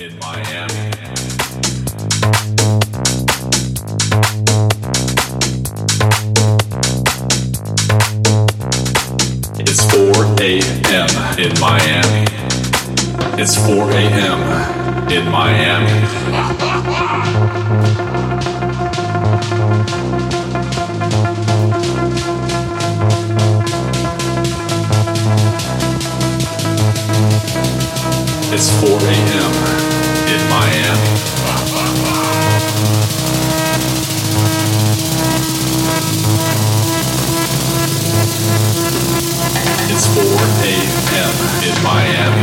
in Miami. It's 4 a.m. in Miami. It's 4 a.m. in Miami. It's 4 a.m. in Miami. It's 4 a.m. in Miami.